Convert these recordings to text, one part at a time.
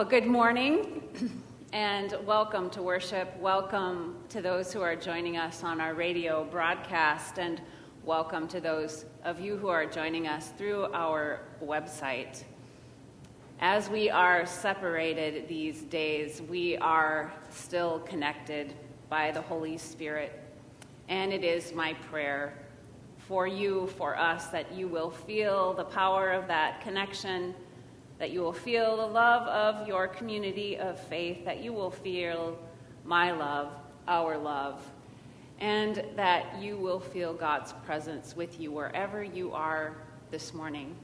Well, good morning and welcome to worship. Welcome to those who are joining us on our radio broadcast, and welcome to those of you who are joining us through our website. As we are separated these days, we are still connected by the Holy Spirit, and it is my prayer for you, for us, that you will feel the power of that connection that you will feel the love of your community of faith, that you will feel my love, our love, and that you will feel God's presence with you wherever you are this morning.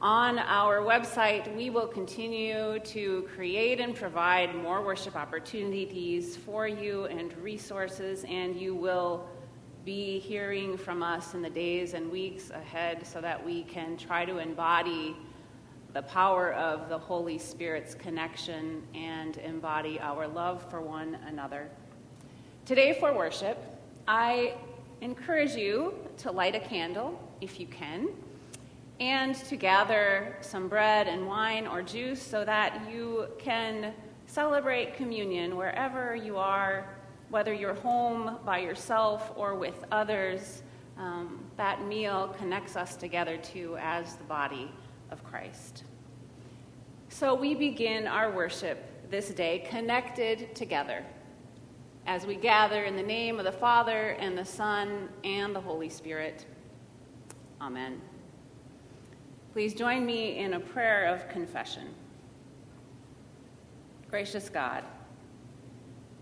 On our website, we will continue to create and provide more worship opportunities for you and resources, and you will be hearing from us in the days and weeks ahead so that we can try to embody the power of the Holy Spirit's connection and embody our love for one another. Today, for worship, I encourage you to light a candle if you can, and to gather some bread and wine or juice so that you can celebrate communion wherever you are, whether you're home by yourself or with others. Um, that meal connects us together too as the body of Christ. So we begin our worship this day connected together as we gather in the name of the Father and the Son and the Holy Spirit. Amen. Please join me in a prayer of confession. Gracious God,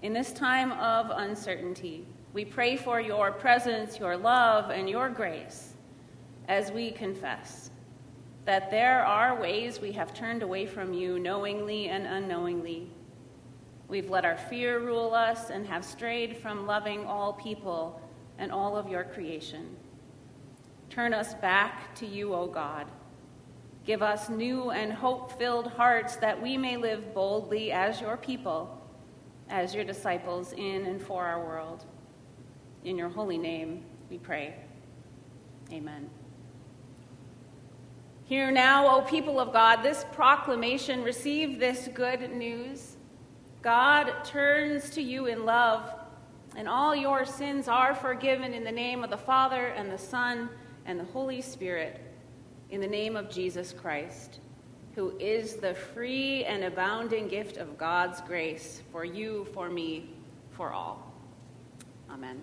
in this time of uncertainty, we pray for your presence, your love, and your grace as we confess that there are ways we have turned away from you knowingly and unknowingly. We've let our fear rule us and have strayed from loving all people and all of your creation. Turn us back to you, O God. Give us new and hope filled hearts that we may live boldly as your people, as your disciples in and for our world. In your holy name we pray. Amen. Hear now, O people of God, this proclamation. Receive this good news. God turns to you in love, and all your sins are forgiven in the name of the Father, and the Son, and the Holy Spirit, in the name of Jesus Christ, who is the free and abounding gift of God's grace for you, for me, for all. Amen.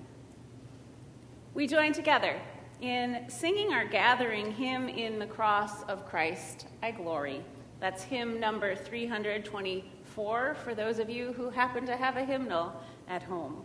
We join together in singing our gathering hymn in the cross of Christ, I glory. That's hymn number 324 for those of you who happen to have a hymnal at home.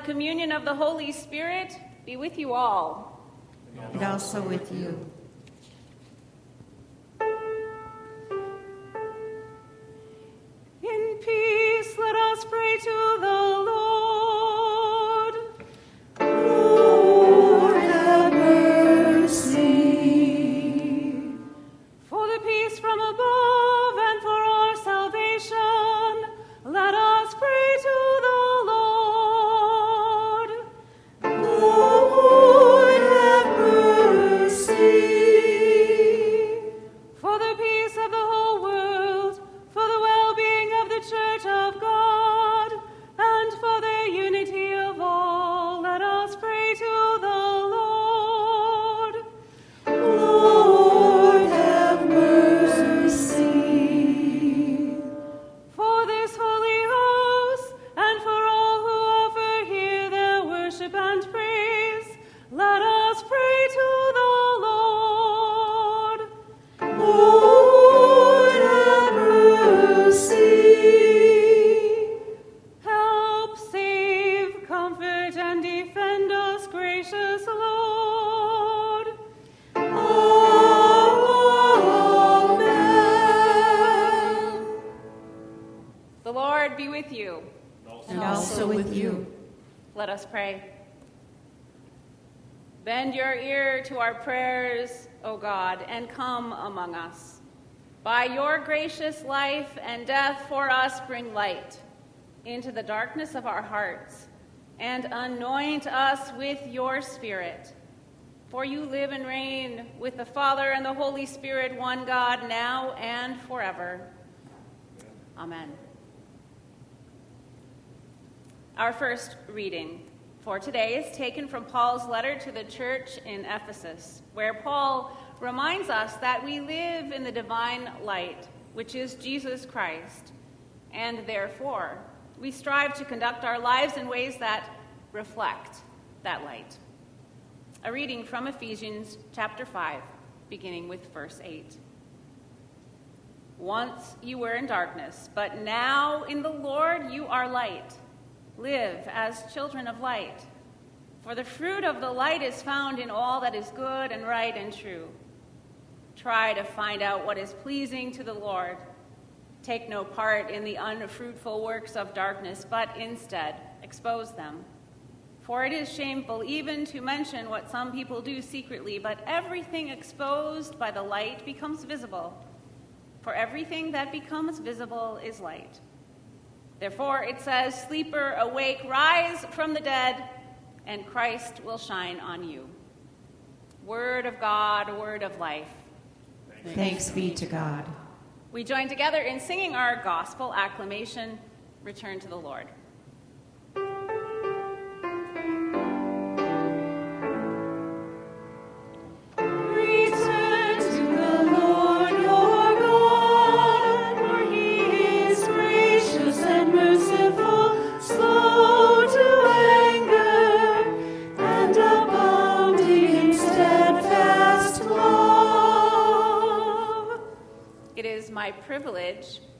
Communion of the Holy Spirit be with you all. And also with you. Prayers, O God, and come among us. By your gracious life and death for us, bring light into the darkness of our hearts and anoint us with your Spirit. For you live and reign with the Father and the Holy Spirit, one God, now and forever. Amen. Our first reading for today is taken from Paul's letter to the church in Ephesus, where Paul reminds us that we live in the divine light, which is Jesus Christ, and therefore we strive to conduct our lives in ways that reflect that light. A reading from Ephesians chapter 5, beginning with verse 8. Once you were in darkness, but now in the Lord you are light. Live as children of light. For the fruit of the light is found in all that is good and right and true. Try to find out what is pleasing to the Lord. Take no part in the unfruitful works of darkness, but instead expose them. For it is shameful even to mention what some people do secretly, but everything exposed by the light becomes visible. For everything that becomes visible is light. Therefore, it says, Sleeper, awake, rise from the dead, and Christ will shine on you. Word of God, word of life. Thanks be to God. We join together in singing our gospel acclamation, Return to the Lord.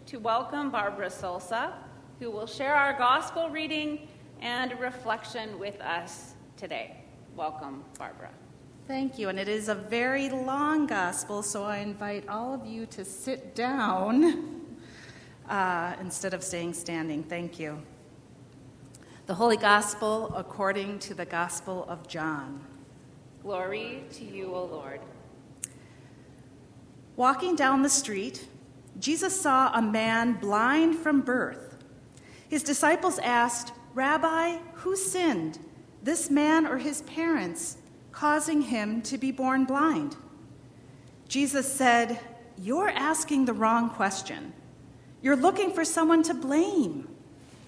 To welcome Barbara Solsa, who will share our gospel reading and reflection with us today. Welcome, Barbara. Thank you. And it is a very long gospel, so I invite all of you to sit down uh, instead of staying standing. Thank you. The Holy Gospel according to the Gospel of John. Glory to you, O Lord. Walking down the street, Jesus saw a man blind from birth. His disciples asked, Rabbi, who sinned, this man or his parents, causing him to be born blind? Jesus said, You're asking the wrong question. You're looking for someone to blame.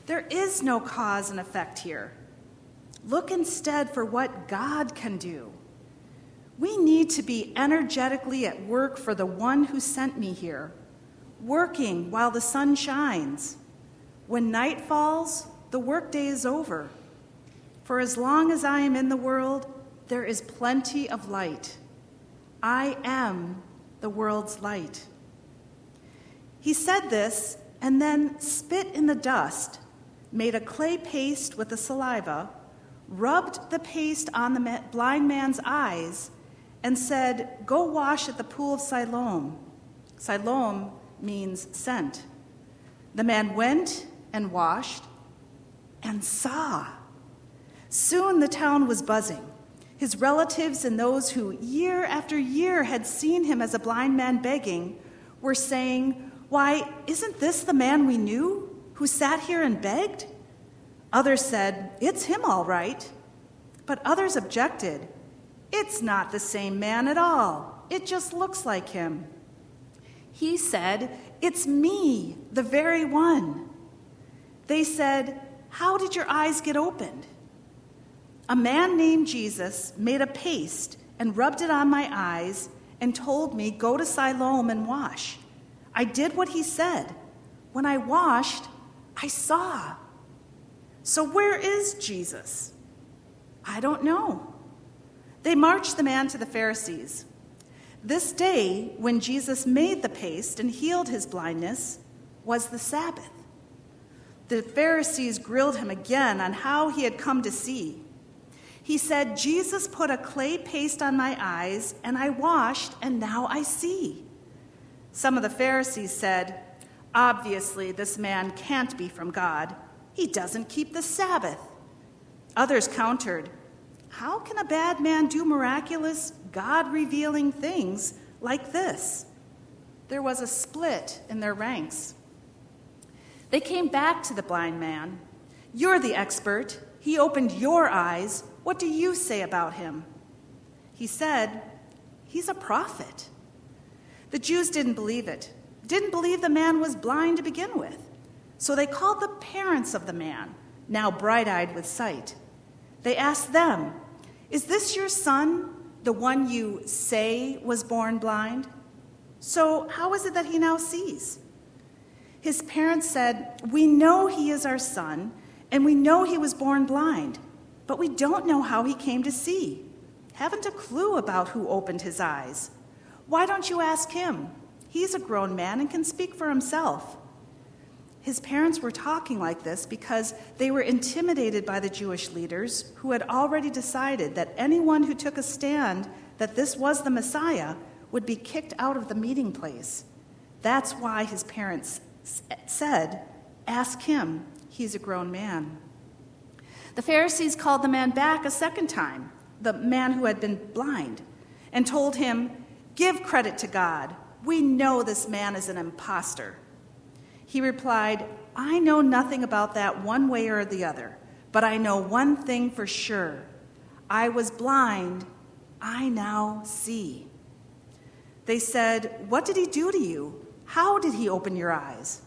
There is no cause and effect here. Look instead for what God can do. We need to be energetically at work for the one who sent me here, working while the sun shines. When night falls, the workday is over. For as long as I am in the world, there is plenty of light. I am the world's light. He said this and then spit in the dust, made a clay paste with the saliva, rubbed the paste on the blind man's eyes, and said, Go wash at the pool of Siloam. Siloam means sent. The man went and washed and saw. Soon the town was buzzing. His relatives and those who year after year had seen him as a blind man begging were saying, Why, isn't this the man we knew who sat here and begged? Others said, It's him all right. But others objected, It's not the same man at all. It just looks like him. He said, It's me, the very one. They said, How did your eyes get opened? A man named Jesus made a paste and rubbed it on my eyes and told me, Go to Siloam and wash. I did what he said. When I washed, I saw. So where is Jesus? I don't know. They marched the man to the Pharisees. This day, when Jesus made the paste and healed his blindness, was the Sabbath. The Pharisees grilled him again on how he had come to see. He said, Jesus put a clay paste on my eyes, and I washed, and now I see. Some of the Pharisees said, Obviously, this man can't be from God. He doesn't keep the Sabbath. Others countered, How can a bad man do miraculous, God revealing things like this? There was a split in their ranks. They came back to the blind man. You're the expert. He opened your eyes. What do you say about him? He said, He's a prophet. The Jews didn't believe it, didn't believe the man was blind to begin with. So they called the parents of the man, now bright eyed with sight. They asked them, Is this your son, the one you say was born blind? So how is it that he now sees? His parents said, We know he is our son, and we know he was born blind, but we don't know how he came to see. Haven't a clue about who opened his eyes. Why don't you ask him? He's a grown man and can speak for himself. His parents were talking like this because they were intimidated by the Jewish leaders who had already decided that anyone who took a stand that this was the Messiah would be kicked out of the meeting place. That's why his parents said, Ask him, he's a grown man. The Pharisees called the man back a second time, the man who had been blind, and told him, Give credit to God. We know this man is an impostor. He replied, I know nothing about that one way or the other, but I know one thing for sure. I was blind, I now see. They said, What did he do to you? How did he open your eyes?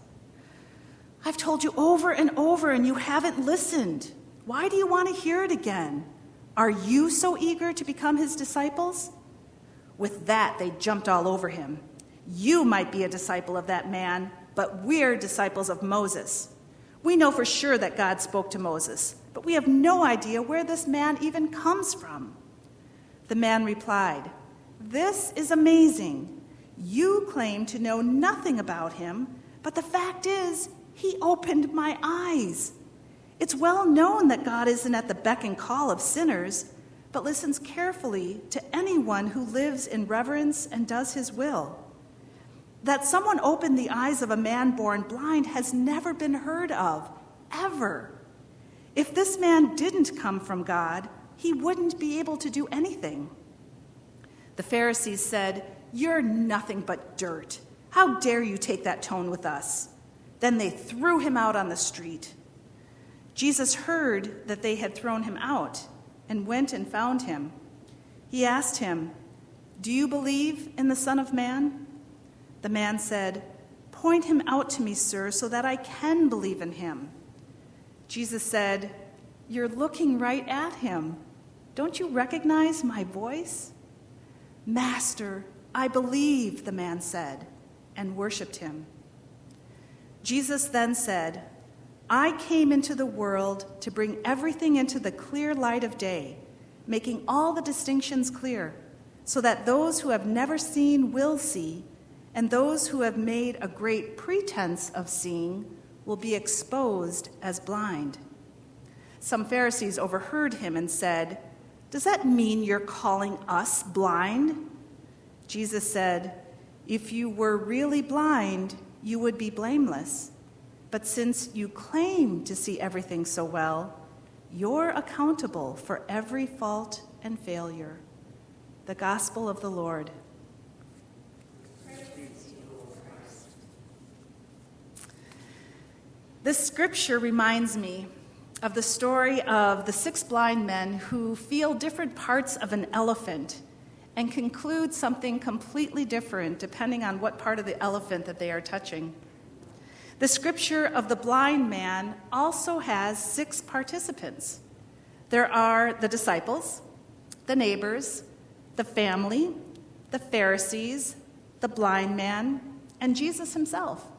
I've told you over and over, and you haven't listened. Why do you want to hear it again? Are you so eager to become his disciples? With that, they jumped all over him. You might be a disciple of that man, but we're disciples of Moses. We know for sure that God spoke to Moses, but we have no idea where this man even comes from. The man replied, This is amazing. You claim to know nothing about him, but the fact is, he opened my eyes. It's well known that God isn't at the beck and call of sinners, but listens carefully to anyone who lives in reverence and does his will. That someone opened the eyes of a man born blind has never been heard of, ever. If this man didn't come from God, he wouldn't be able to do anything. The Pharisees said, You're nothing but dirt. How dare you take that tone with us? Then they threw him out on the street. Jesus heard that they had thrown him out and went and found him. He asked him, Do you believe in the Son of Man? The man said, Point him out to me, sir, so that I can believe in him. Jesus said, You're looking right at him. Don't you recognize my voice? Master, I believe, the man said, and worshiped him. Jesus then said, I came into the world to bring everything into the clear light of day, making all the distinctions clear, so that those who have never seen will see, and those who have made a great pretense of seeing will be exposed as blind. Some Pharisees overheard him and said, Does that mean you're calling us blind? Jesus said, If you were really blind, you would be blameless. But since you claim to see everything so well, you're accountable for every fault and failure. The Gospel of the Lord. This scripture reminds me of the story of the six blind men who feel different parts of an elephant and conclude something completely different depending on what part of the elephant that they are touching. The scripture of the blind man also has six participants. There are the disciples, the neighbors, the family, the Pharisees, the blind man, and Jesus himself.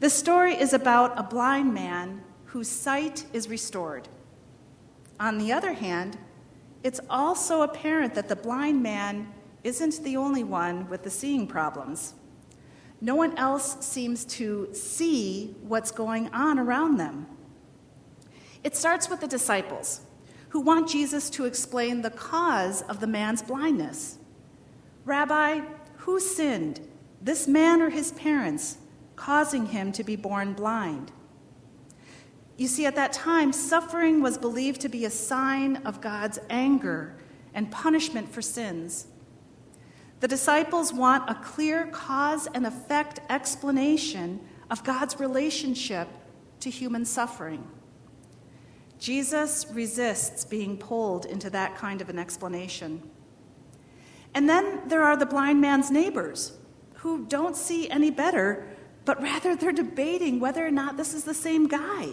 The story is about a blind man whose sight is restored. On the other hand, it's also apparent that the blind man isn't the only one with the seeing problems. No one else seems to see what's going on around them. It starts with the disciples, who want Jesus to explain the cause of the man's blindness. Rabbi, who sinned, this man or his parents, causing him to be born blind. You see, at that time, suffering was believed to be a sign of God's anger and punishment for sins. The disciples want a clear cause and effect explanation of God's relationship to human suffering. Jesus resists being pulled into that kind of an explanation. And then there are the blind man's neighbors who don't see any better, but rather they're debating whether or not this is the same guy.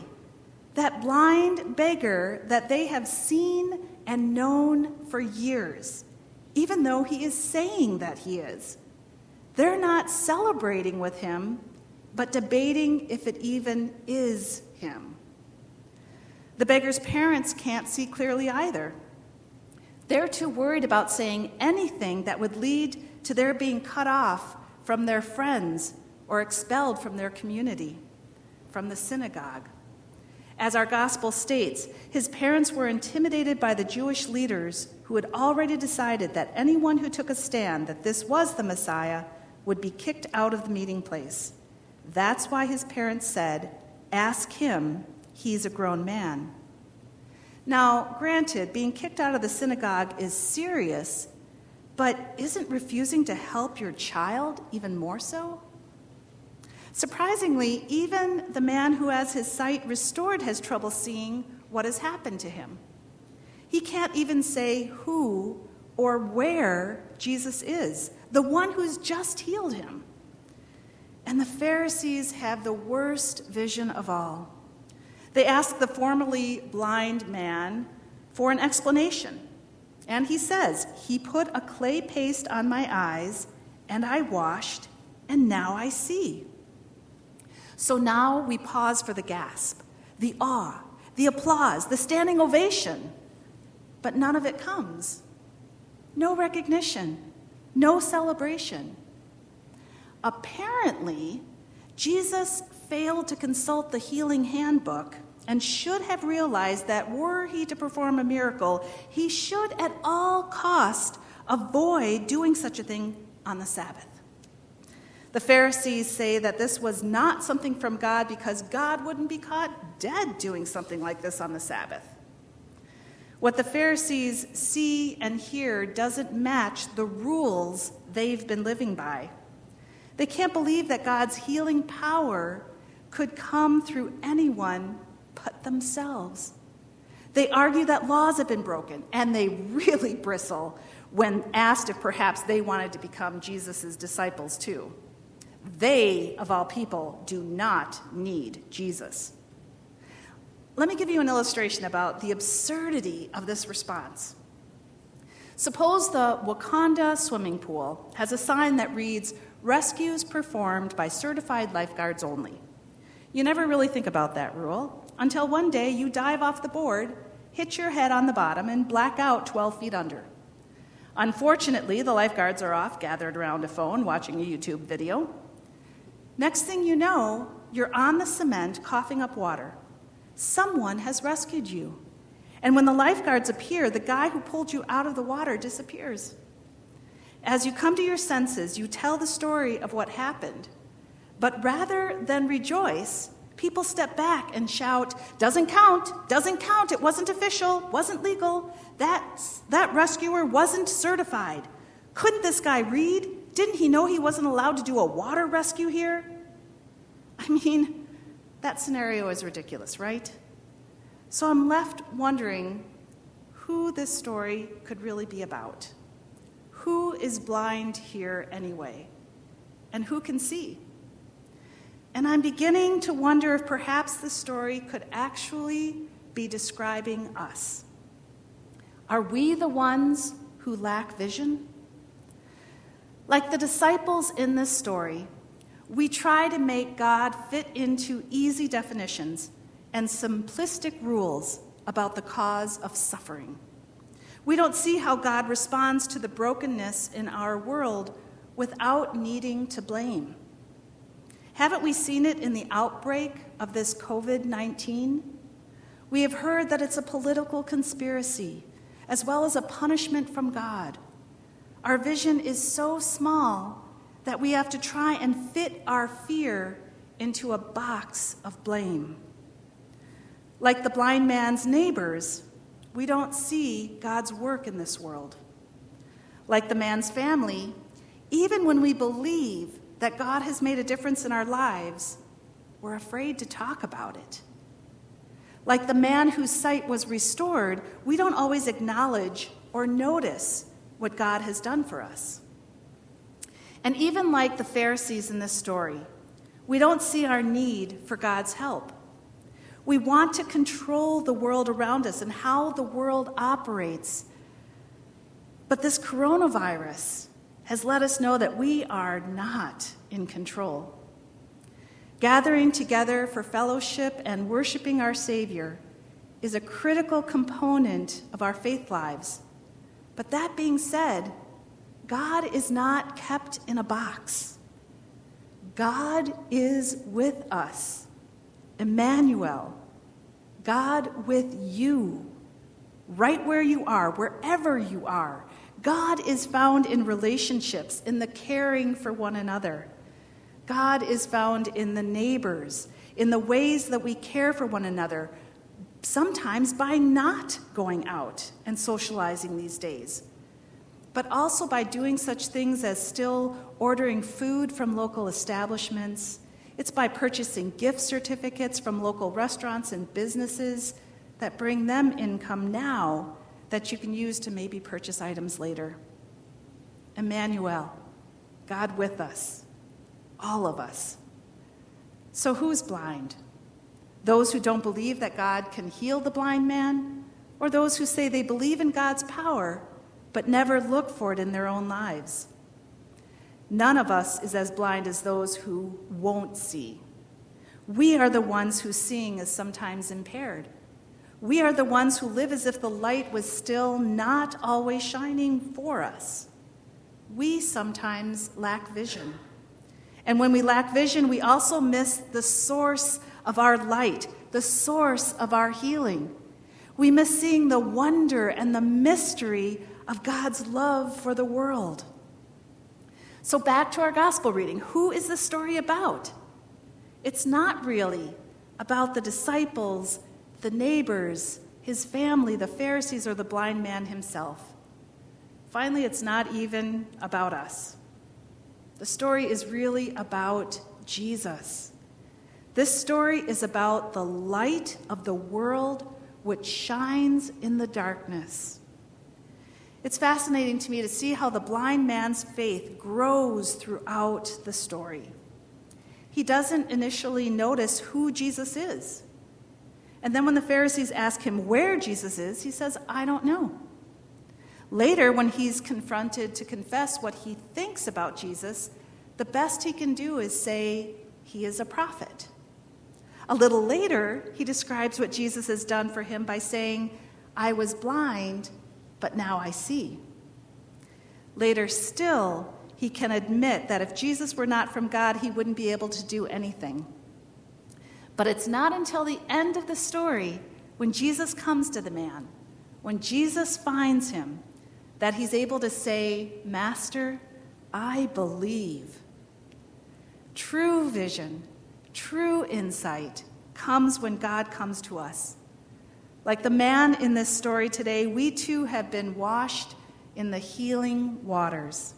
That blind beggar that they have seen and known for years, even though he is saying that he is. They're not celebrating with him, but debating if it even is him. The beggar's parents can't see clearly either. They're too worried about saying anything that would lead to their being cut off from their friends or expelled from their community, from the synagogue. As our gospel states, his parents were intimidated by the Jewish leaders who had already decided that anyone who took a stand that this was the Messiah would be kicked out of the meeting place. That's why his parents said, Ask him, he's a grown man. Now, granted, being kicked out of the synagogue is serious, but isn't refusing to help your child even more so? Surprisingly, even the man who has his sight restored has trouble seeing what has happened to him. He can't even say who or where Jesus is, the one who's just healed him. And the Pharisees have the worst vision of all. They ask the formerly blind man for an explanation. And he says, He put a clay paste on my eyes, and I washed, and now I see. So now we pause for the gasp, the awe, the applause, the standing ovation. But none of it comes. No recognition, no celebration. Apparently, Jesus failed to consult the healing handbook and should have realized that were he to perform a miracle, he should at all cost avoid doing such a thing on the Sabbath. The Pharisees say that this was not something from God because God wouldn't be caught dead doing something like this on the Sabbath. What the Pharisees see and hear doesn't match the rules they've been living by. They can't believe that God's healing power could come through anyone but themselves. They argue that laws have been broken, and they really bristle when asked if perhaps they wanted to become Jesus' disciples too. They, of all people, do not need Jesus. Let me give you an illustration about the absurdity of this response. Suppose the Wakanda swimming pool has a sign that reads, Rescues performed by certified lifeguards only. You never really think about that rule until one day you dive off the board, hit your head on the bottom, and black out 12 feet under. Unfortunately, the lifeguards are off, gathered around a phone, watching a YouTube video. Next thing you know, you're on the cement coughing up water. Someone has rescued you. And when the lifeguards appear, the guy who pulled you out of the water disappears. As you come to your senses, you tell the story of what happened. But rather than rejoice, people step back and shout, Doesn't count, doesn't count, it wasn't official, wasn't legal, that, that rescuer wasn't certified. Couldn't this guy read? Didn't he know he wasn't allowed to do a water rescue here? I mean, that scenario is ridiculous, right? So I'm left wondering who this story could really be about. Who is blind here anyway? And who can see? And I'm beginning to wonder if perhaps the story could actually be describing us. Are we the ones who lack vision? Like the disciples in this story, we try to make God fit into easy definitions and simplistic rules about the cause of suffering. We don't see how God responds to the brokenness in our world without needing to blame. Haven't we seen it in the outbreak of this COVID 19? We have heard that it's a political conspiracy as well as a punishment from God. Our vision is so small that we have to try and fit our fear into a box of blame. Like the blind man's neighbors, we don't see God's work in this world. Like the man's family, even when we believe that God has made a difference in our lives, we're afraid to talk about it. Like the man whose sight was restored, we don't always acknowledge or notice what God has done for us. And even like the Pharisees in this story, we don't see our need for God's help. We want to control the world around us and how the world operates. But this coronavirus has let us know that we are not in control. Gathering together for fellowship and worshiping our Savior is a critical component of our faith lives. But that being said, God is not kept in a box. God is with us. Emmanuel, God with you, right where you are, wherever you are. God is found in relationships, in the caring for one another. God is found in the neighbors, in the ways that we care for one another, sometimes by not going out and socializing these days, but also by doing such things as still ordering food from local establishments. It's by purchasing gift certificates from local restaurants and businesses that bring them income now that you can use to maybe purchase items later. Emmanuel, God with us all of us. So, who's blind? Those who don't believe that God can heal the blind man, or those who say they believe in God's power but never look for it in their own lives? None of us is as blind as those who won't see. We are the ones whose seeing is sometimes impaired. We are the ones who live as if the light was still not always shining for us. We sometimes lack vision. And when we lack vision, we also miss the source of our light, the source of our healing. We miss seeing the wonder and the mystery of God's love for the world. So, back to our gospel reading. Who is the story about? It's not really about the disciples, the neighbors, his family, the Pharisees, or the blind man himself. Finally, it's not even about us. The story is really about Jesus. This story is about the light of the world which shines in the darkness. It's fascinating to me to see how the blind man's faith grows throughout the story. He doesn't initially notice who Jesus is. And then when the Pharisees ask him where Jesus is, he says, I don't know. Later, when he's confronted to confess what he thinks about Jesus, the best he can do is say he is a prophet. A little later, he describes what Jesus has done for him by saying, I was blind, but now I see. Later still, he can admit that if Jesus were not from God, he wouldn't be able to do anything. But it's not until the end of the story, when Jesus comes to the man, when Jesus finds him, that he's able to say, Master, I believe. True vision, true insight comes when God comes to us. Like the man in this story today, we too have been washed in the healing waters.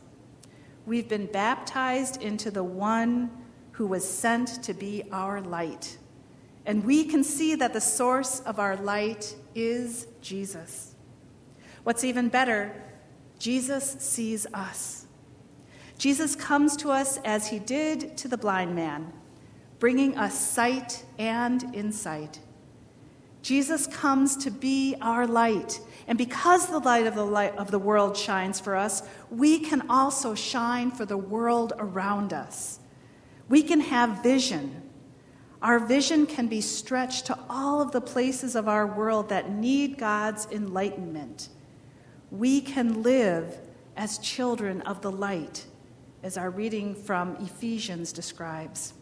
We've been baptized into the one who was sent to be our light. And we can see that the source of our light is Jesus. What's even better, Jesus sees us. Jesus comes to us as he did to the blind man, bringing us sight and insight. Jesus comes to be our light. And because the light of the light of the world shines for us, we can also shine for the world around us. We can have vision. Our vision can be stretched to all of the places of our world that need God's enlightenment we can live as children of the light, as our reading from Ephesians describes.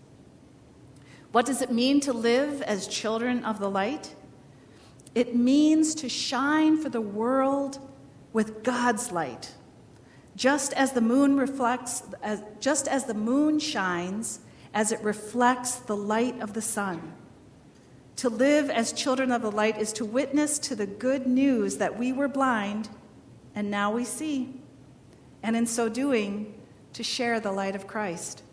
What does it mean to live as children of the light? It means to shine for the world with God's light. Just as the moon reflects, as, just as the moon shines as it reflects the light of the sun. To live as children of the light is to witness to the good news that we were blind and now we see, and in so doing, to share the light of Christ.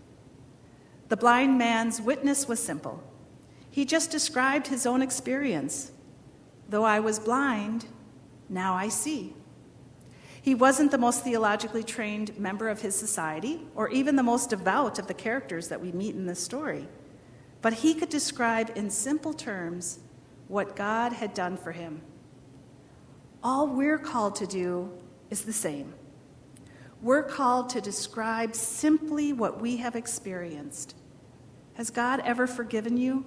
The blind man's witness was simple. He just described his own experience. Though I was blind, now I see. He wasn't the most theologically trained member of his society, or even the most devout of the characters that we meet in this story, but he could describe in simple terms what God had done for him. All we're called to do is the same. We're called to describe simply what we have experienced. Has God ever forgiven you?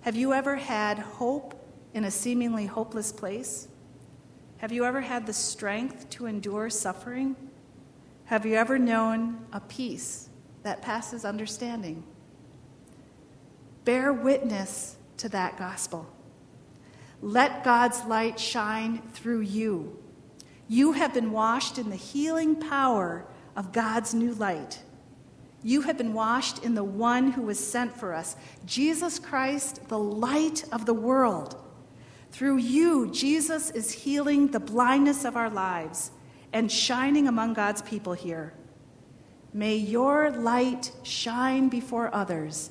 Have you ever had hope in a seemingly hopeless place? Have you ever had the strength to endure suffering? Have you ever known a peace that passes understanding? Bear witness to that gospel. Let God's light shine through you. You have been washed in the healing power of God's new light. You have been washed in the one who was sent for us, Jesus Christ, the light of the world. Through you, Jesus is healing the blindness of our lives and shining among God's people here. May your light shine before others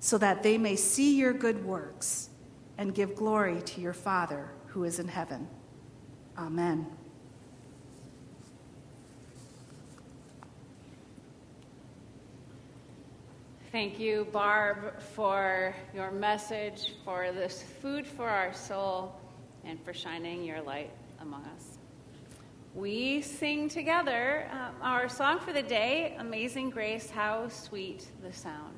so that they may see your good works and give glory to your Father who is in heaven. Amen. Thank you, Barb, for your message, for this food for our soul, and for shining your light among us. We sing together uh, our song for the day, Amazing Grace, How Sweet the Sound.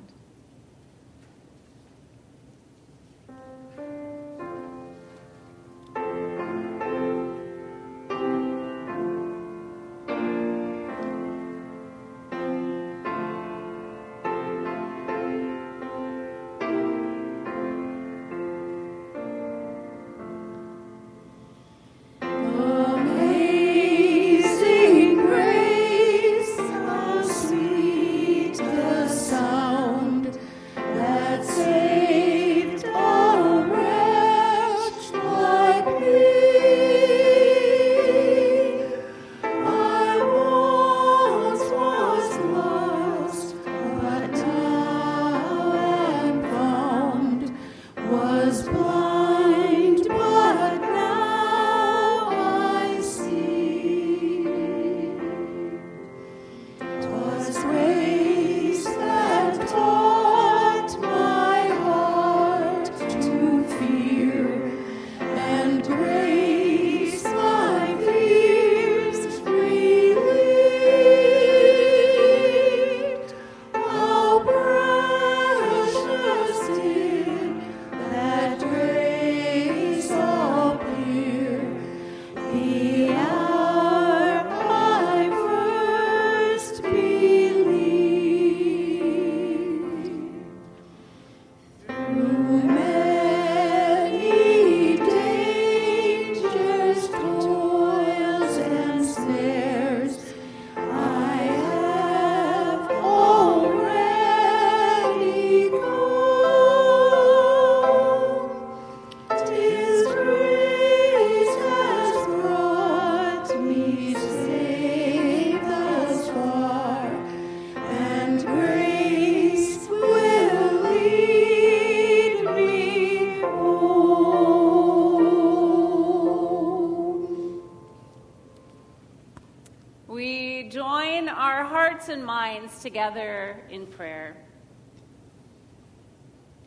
Together in prayer.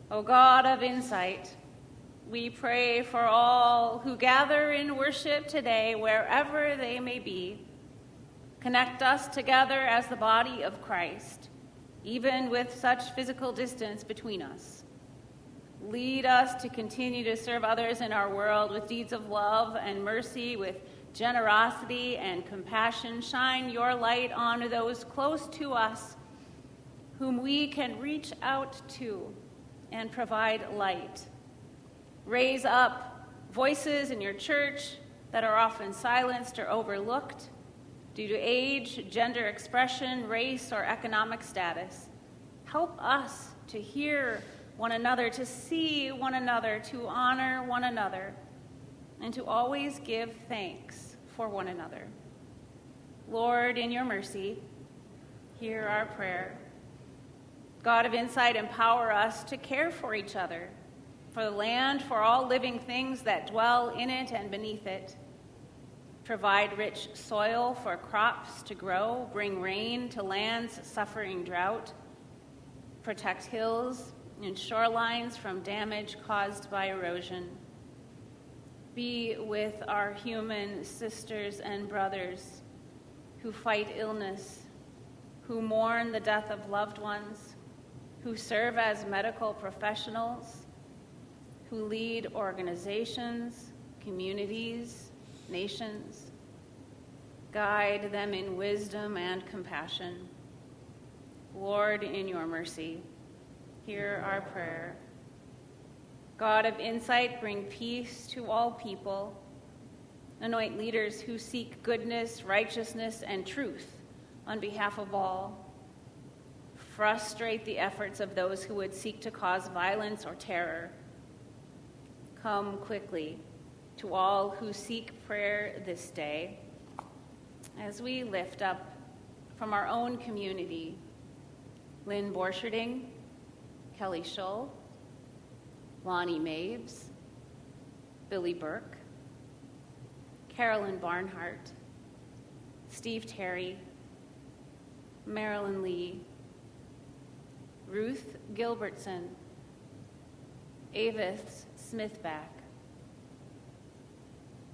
O God of insight, we pray for all who gather in worship today, wherever they may be. Connect us together as the body of Christ, even with such physical distance between us. Lead us to continue to serve others in our world with deeds of love and mercy, with generosity and compassion. Shine your light on those close to us whom we can reach out to and provide light. Raise up voices in your church that are often silenced or overlooked due to age, gender expression, race, or economic status. Help us to hear one another, to see one another, to honor one another, and to always give thanks for one another. Lord, in your mercy, hear our prayer. God of insight, empower us to care for each other, for the land, for all living things that dwell in it and beneath it. Provide rich soil for crops to grow, bring rain to lands suffering drought, protect hills and shorelines from damage caused by erosion. Be with our human sisters and brothers who fight illness, who mourn the death of loved ones, who serve as medical professionals, who lead organizations, communities, nations. Guide them in wisdom and compassion. Lord, in your mercy, hear our prayer. God of insight, bring peace to all people. Anoint leaders who seek goodness, righteousness, and truth on behalf of all. Frustrate the efforts of those who would seek to cause violence or terror. Come quickly to all who seek prayer this day as we lift up from our own community Lynn Borcherding, Kelly Schull, Lonnie Maves, Billy Burke, Carolyn Barnhart, Steve Terry, Marilyn Lee, Ruth Gilbertson, Avis Smithback,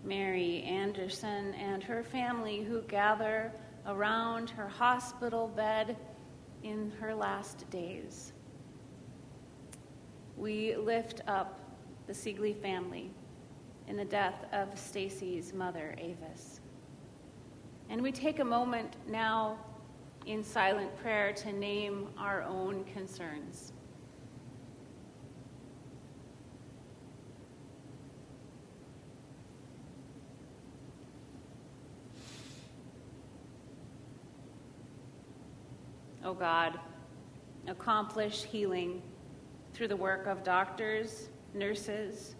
Mary Anderson and her family who gather around her hospital bed in her last days. We lift up the Siegley family in the death of Stacy's mother, Avis. And we take a moment now in silent prayer to name our own concerns. O oh God, accomplish healing through the work of doctors, nurses,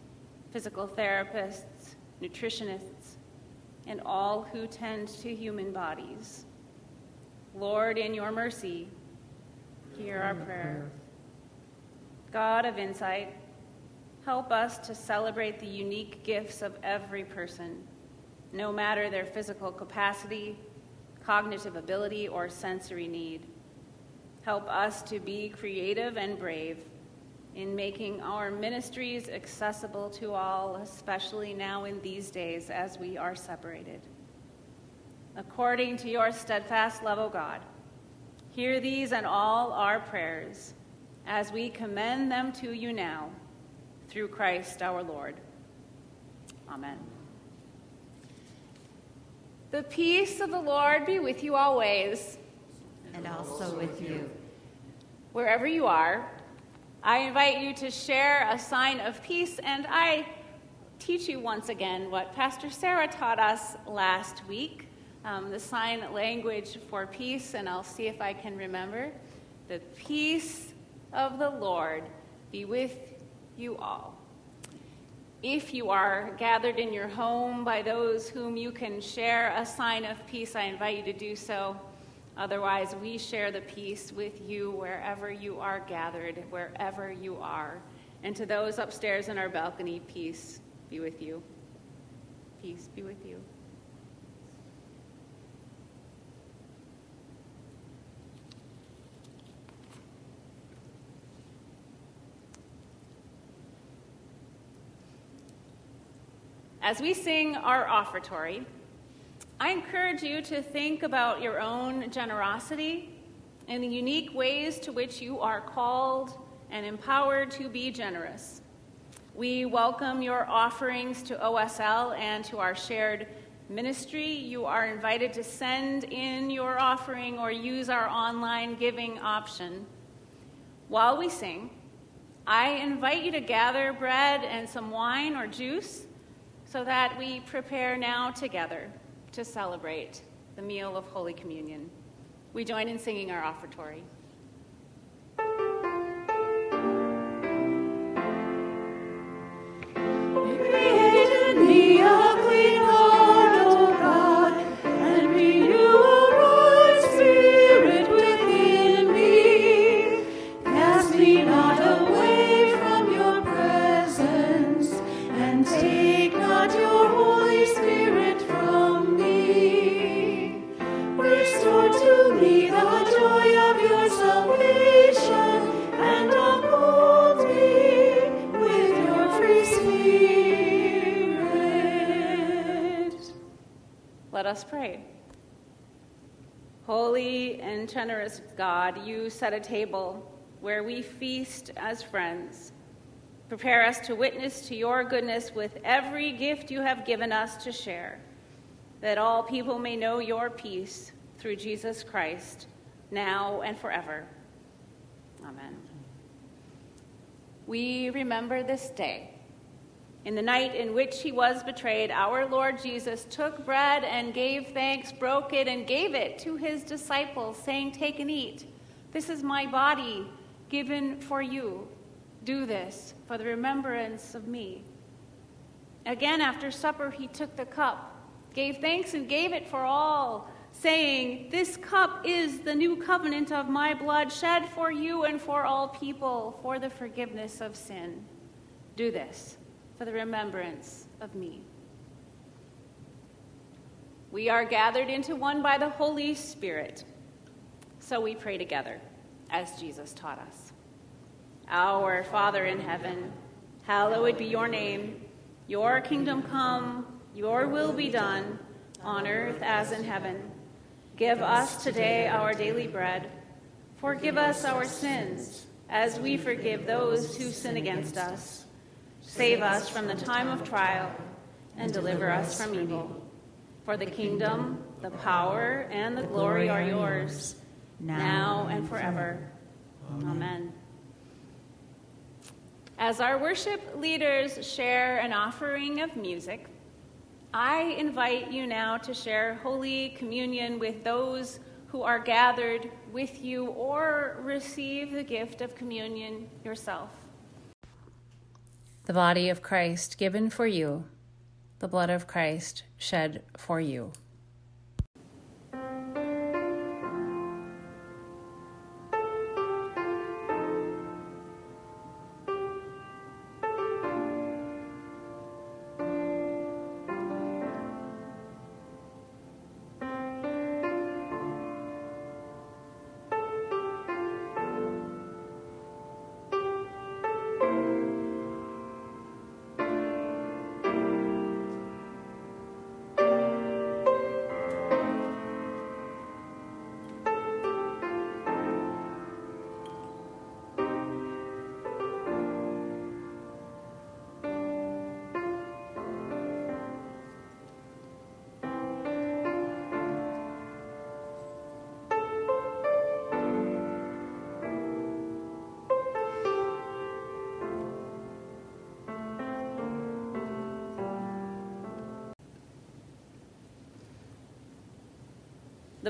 physical therapists, nutritionists, and all who tend to human bodies. Lord, in your mercy, hear our prayer. God of insight, help us to celebrate the unique gifts of every person, no matter their physical capacity, cognitive ability, or sensory need. Help us to be creative and brave in making our ministries accessible to all, especially now in these days as we are separated. According to your steadfast love, O God, hear these and all our prayers as we commend them to you now, through Christ our Lord. Amen. The peace of the Lord be with you always. And also with you. Wherever you are, I invite you to share a sign of peace, and I teach you once again what Pastor Sarah taught us last week um, the sign language for peace, and I'll see if I can remember. The peace of the Lord be with you all. If you are gathered in your home by those whom you can share a sign of peace, I invite you to do so. Otherwise, we share the peace with you wherever you are gathered, wherever you are. And to those upstairs in our balcony, peace be with you. Peace be with you. As we sing our offertory, I encourage you to think about your own generosity and the unique ways to which you are called and empowered to be generous. We welcome your offerings to OSL and to our shared ministry. You are invited to send in your offering or use our online giving option. While we sing, I invite you to gather bread and some wine or juice so that we prepare now together to celebrate the meal of Holy Communion. We join in singing our offertory. Generous God, you set a table where we feast as friends. Prepare us to witness to your goodness with every gift you have given us to share, that all people may know your peace through Jesus Christ, now and forever. Amen. We remember this day. In the night in which he was betrayed, our Lord Jesus took bread and gave thanks, broke it, and gave it to his disciples, saying, Take and eat. This is my body given for you. Do this for the remembrance of me. Again, after supper, he took the cup, gave thanks, and gave it for all, saying, This cup is the new covenant of my blood, shed for you and for all people for the forgiveness of sin. Do this for the remembrance of me. We are gathered into one by the Holy Spirit, so we pray together as Jesus taught us. Our Father in heaven, hallowed be your name. Your kingdom come, your will be done, on earth as in heaven. Give us today our daily bread. Forgive us our sins, as we forgive those who sin against us. Save us from the time of trial, and deliver us from evil. For the kingdom, the power, and the glory are yours, now and forever. Amen. As our worship leaders share an offering of music, I invite you now to share Holy Communion with those who are gathered with you or receive the gift of communion yourself. The body of Christ given for you, the blood of Christ shed for you.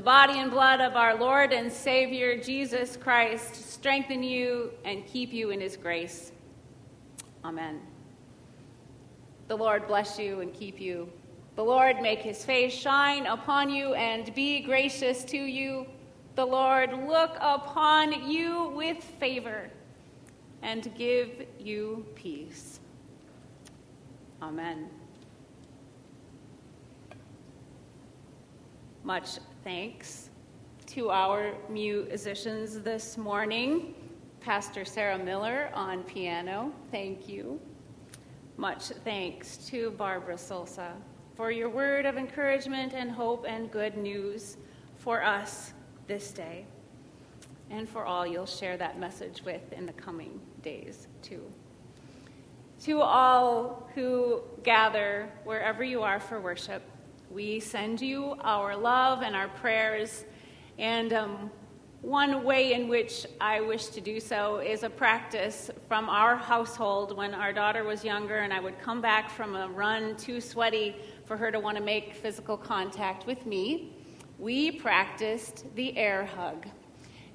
The body and blood of our Lord and Savior Jesus Christ strengthen you and keep you in his grace. Amen. The Lord bless you and keep you. The Lord make his face shine upon you and be gracious to you. The Lord look upon you with favor and give you peace. Amen. Much thanks to our musicians this morning. Pastor Sarah Miller on piano, thank you. Much thanks to Barbara Solsa for your word of encouragement and hope and good news for us this day, and for all you'll share that message with in the coming days, too. To all who gather wherever you are for worship, we send you our love and our prayers. And um, one way in which I wish to do so is a practice from our household when our daughter was younger, and I would come back from a run too sweaty for her to want to make physical contact with me. We practiced the air hug.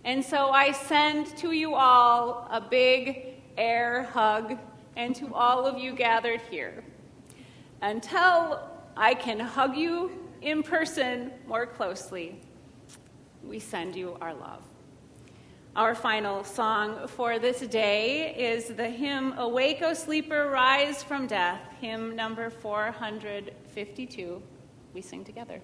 And so I send to you all a big air hug, and to all of you gathered here. Until I can hug you in person more closely. We send you our love. Our final song for this day is the hymn Awake, O Sleeper, Rise from Death, hymn number 452. We sing together.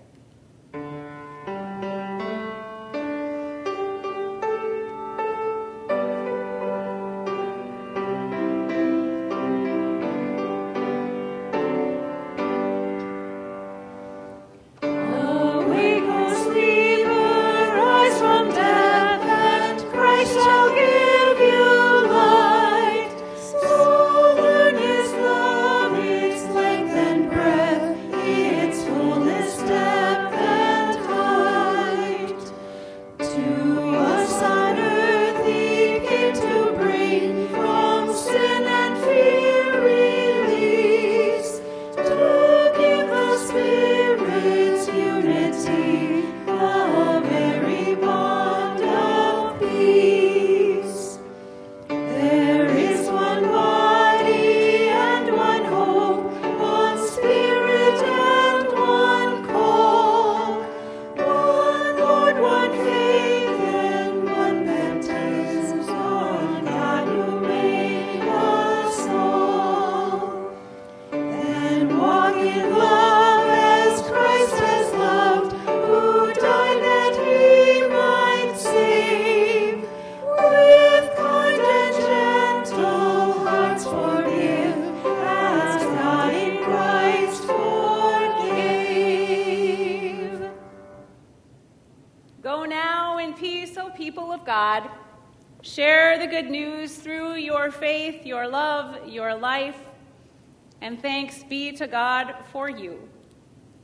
To God for you.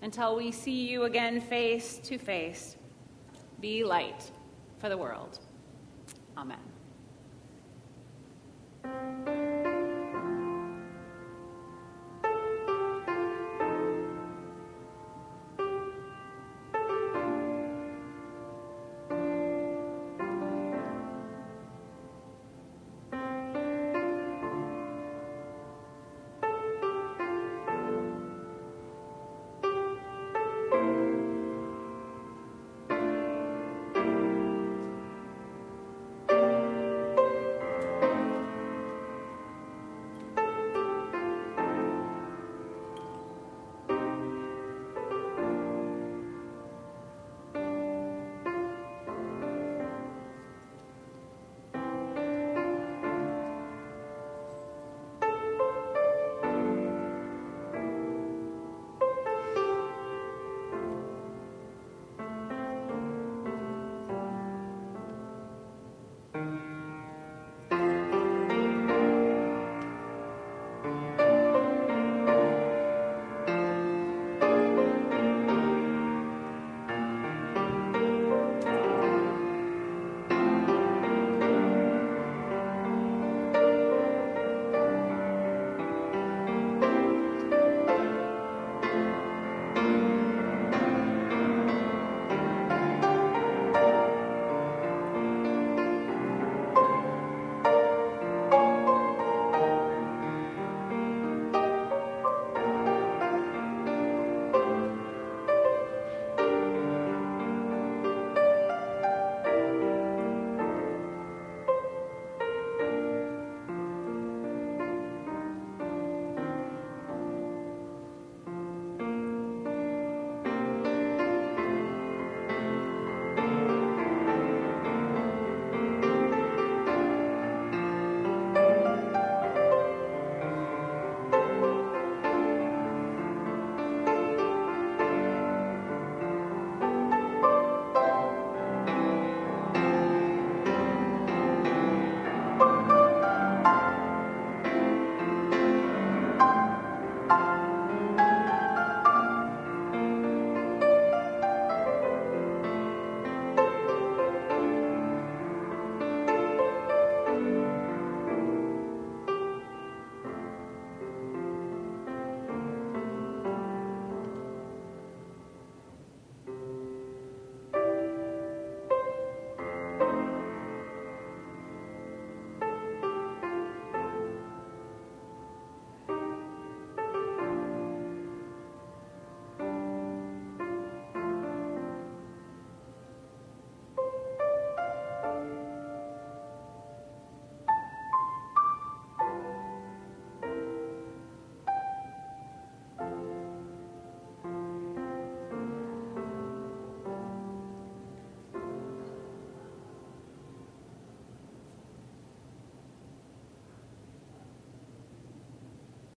Until we see you again face to face, be light for the world.